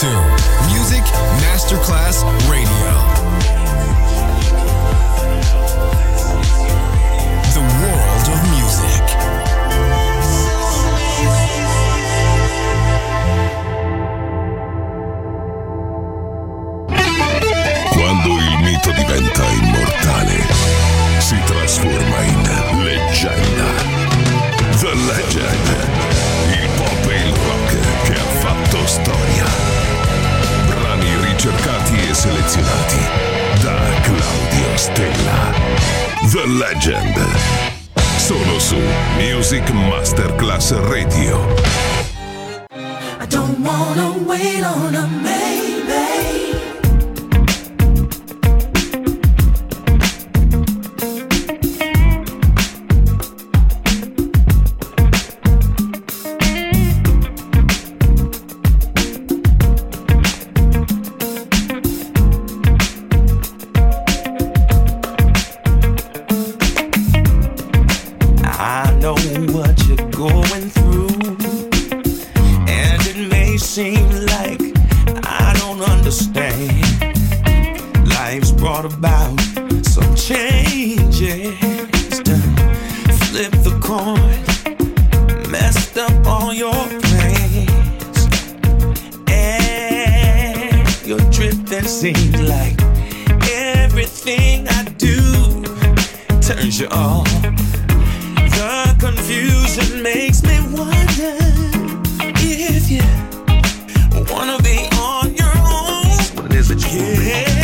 to Music Masterclass Yeah.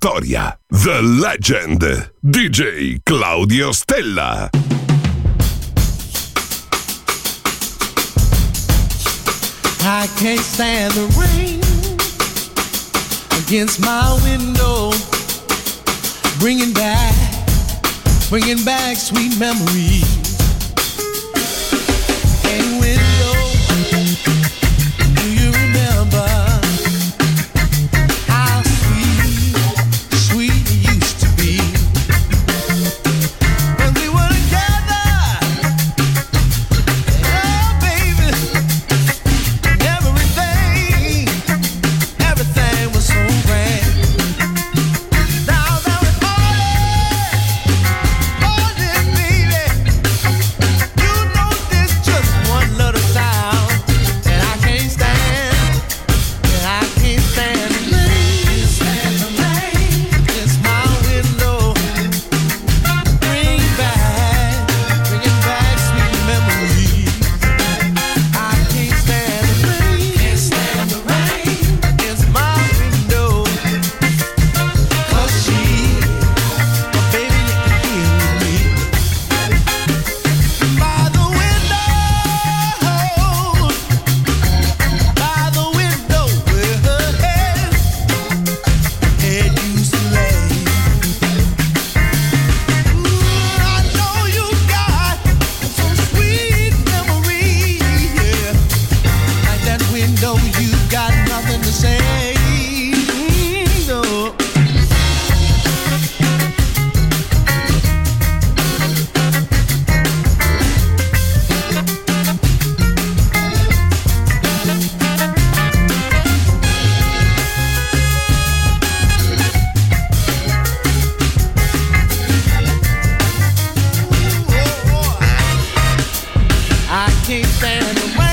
storia. The Legend. DJ Claudio Stella. I can't stand the rain against my window, bringing back, bringing back sweet memories. I can't stand the rain.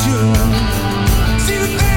To Saskatoon. Seen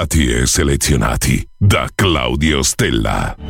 ricercati e selezionati da Claudio Stella.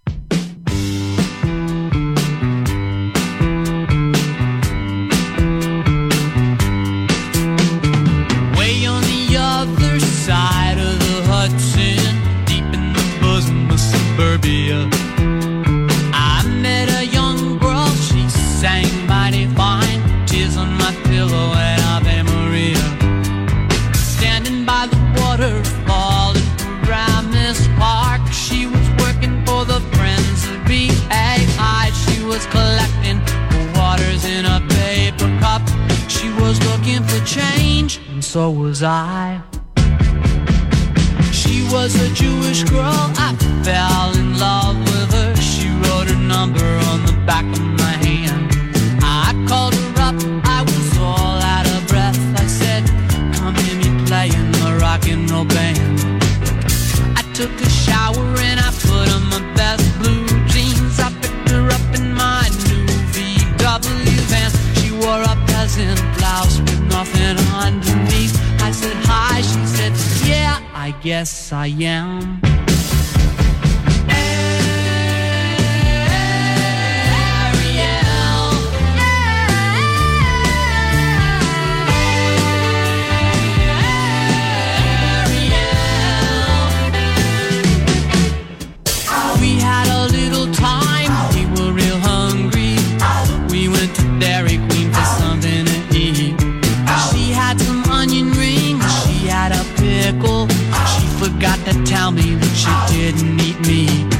was I. She was a Jewish girl. yes I am. tell me that you didn't eat me.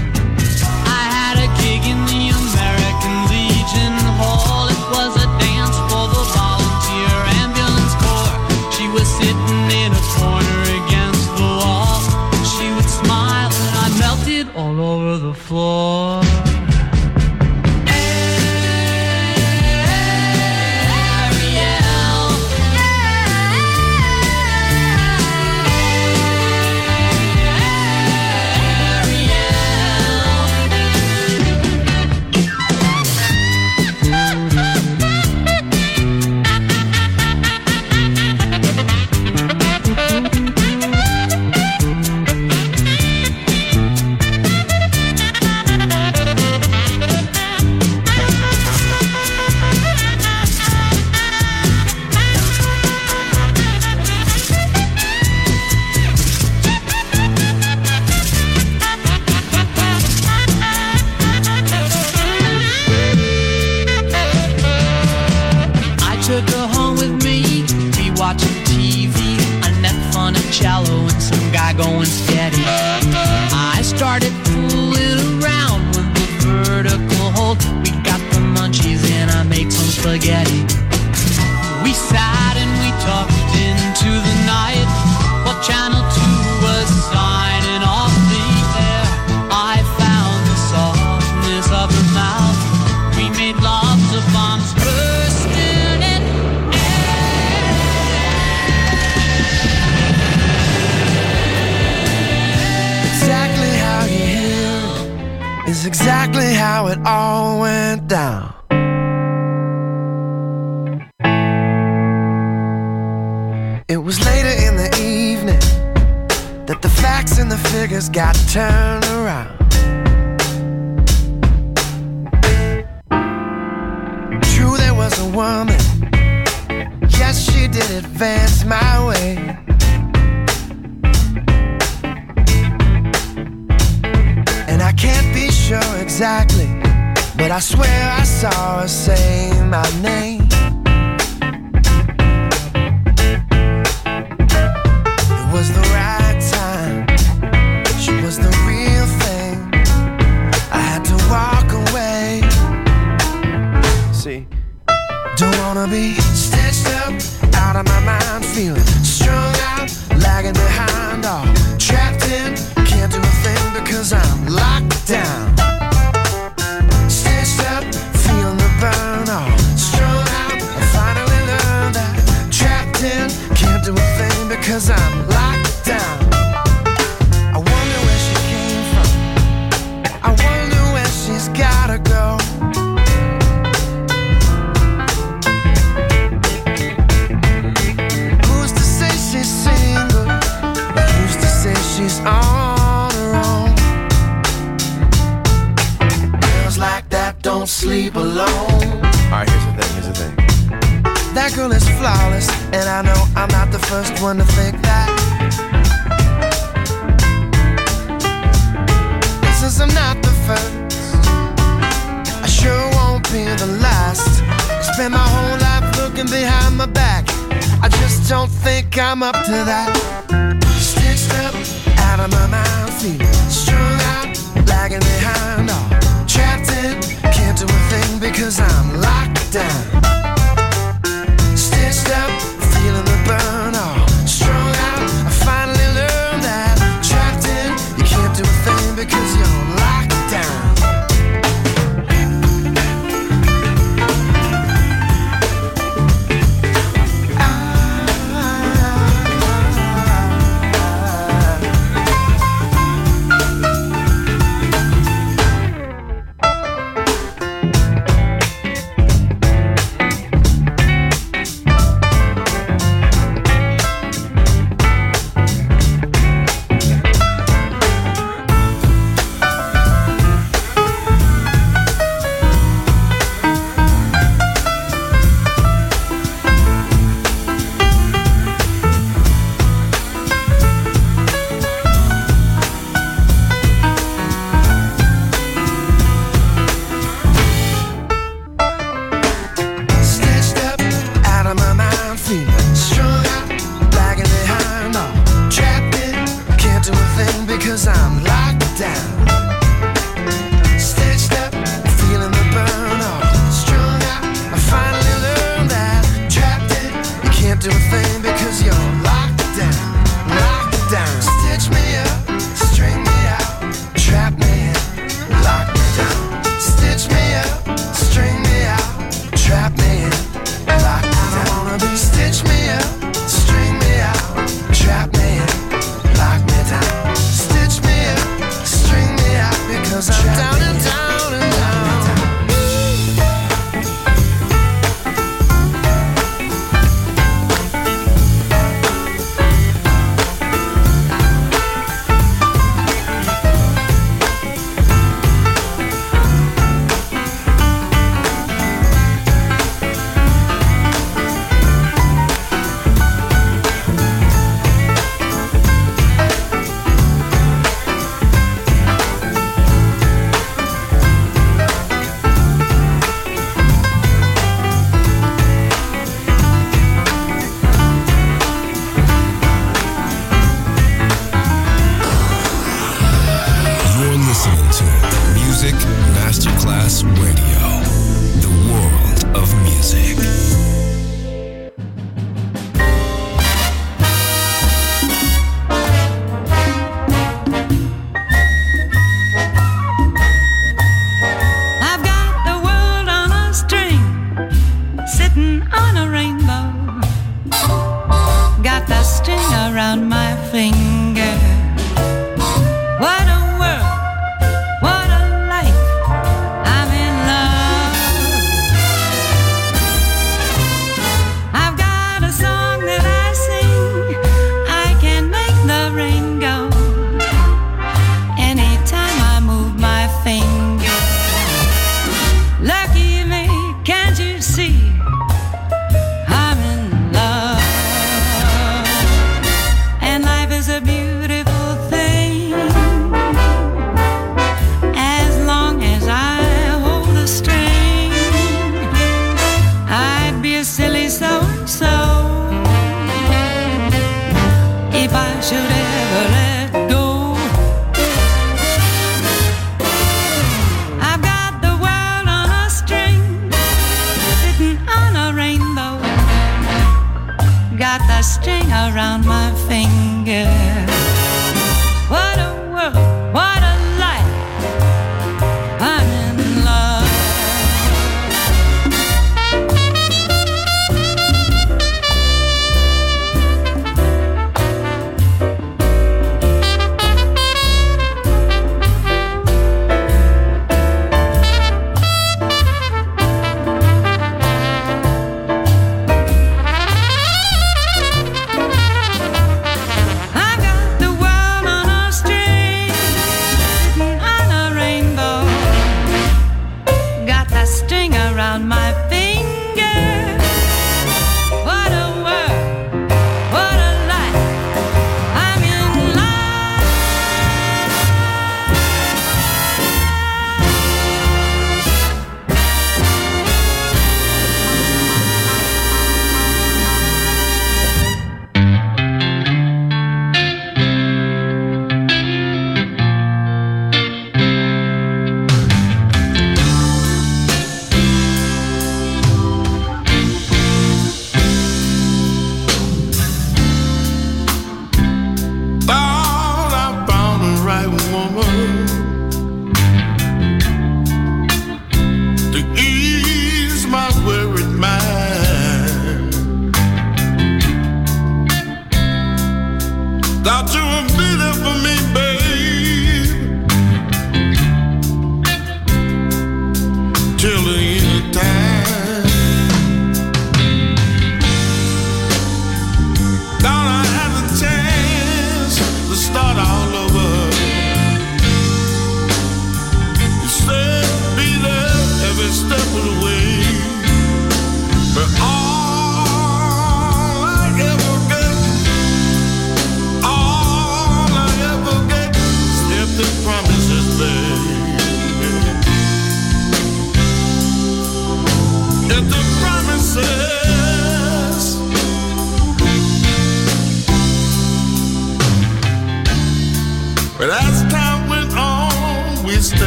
is exactly how it all went down. It was later in the evening that the facts and the figures got turned around. True, there was a woman. Yes, she did advance my way. sure exactly, but I swear I saw her say my name. It was the right time, she was the real thing. I had to walk away. See, don't wanna be first one to think that. Since I'm not the first, I sure won't be the last. Spend my whole life looking behind my back. I just don't think I'm up to that. Stitched up out of my mind, feeling strung out, lagging behind. All trapped in, can't do a thing because I'm locked down. Stitched up, feeling the burn. because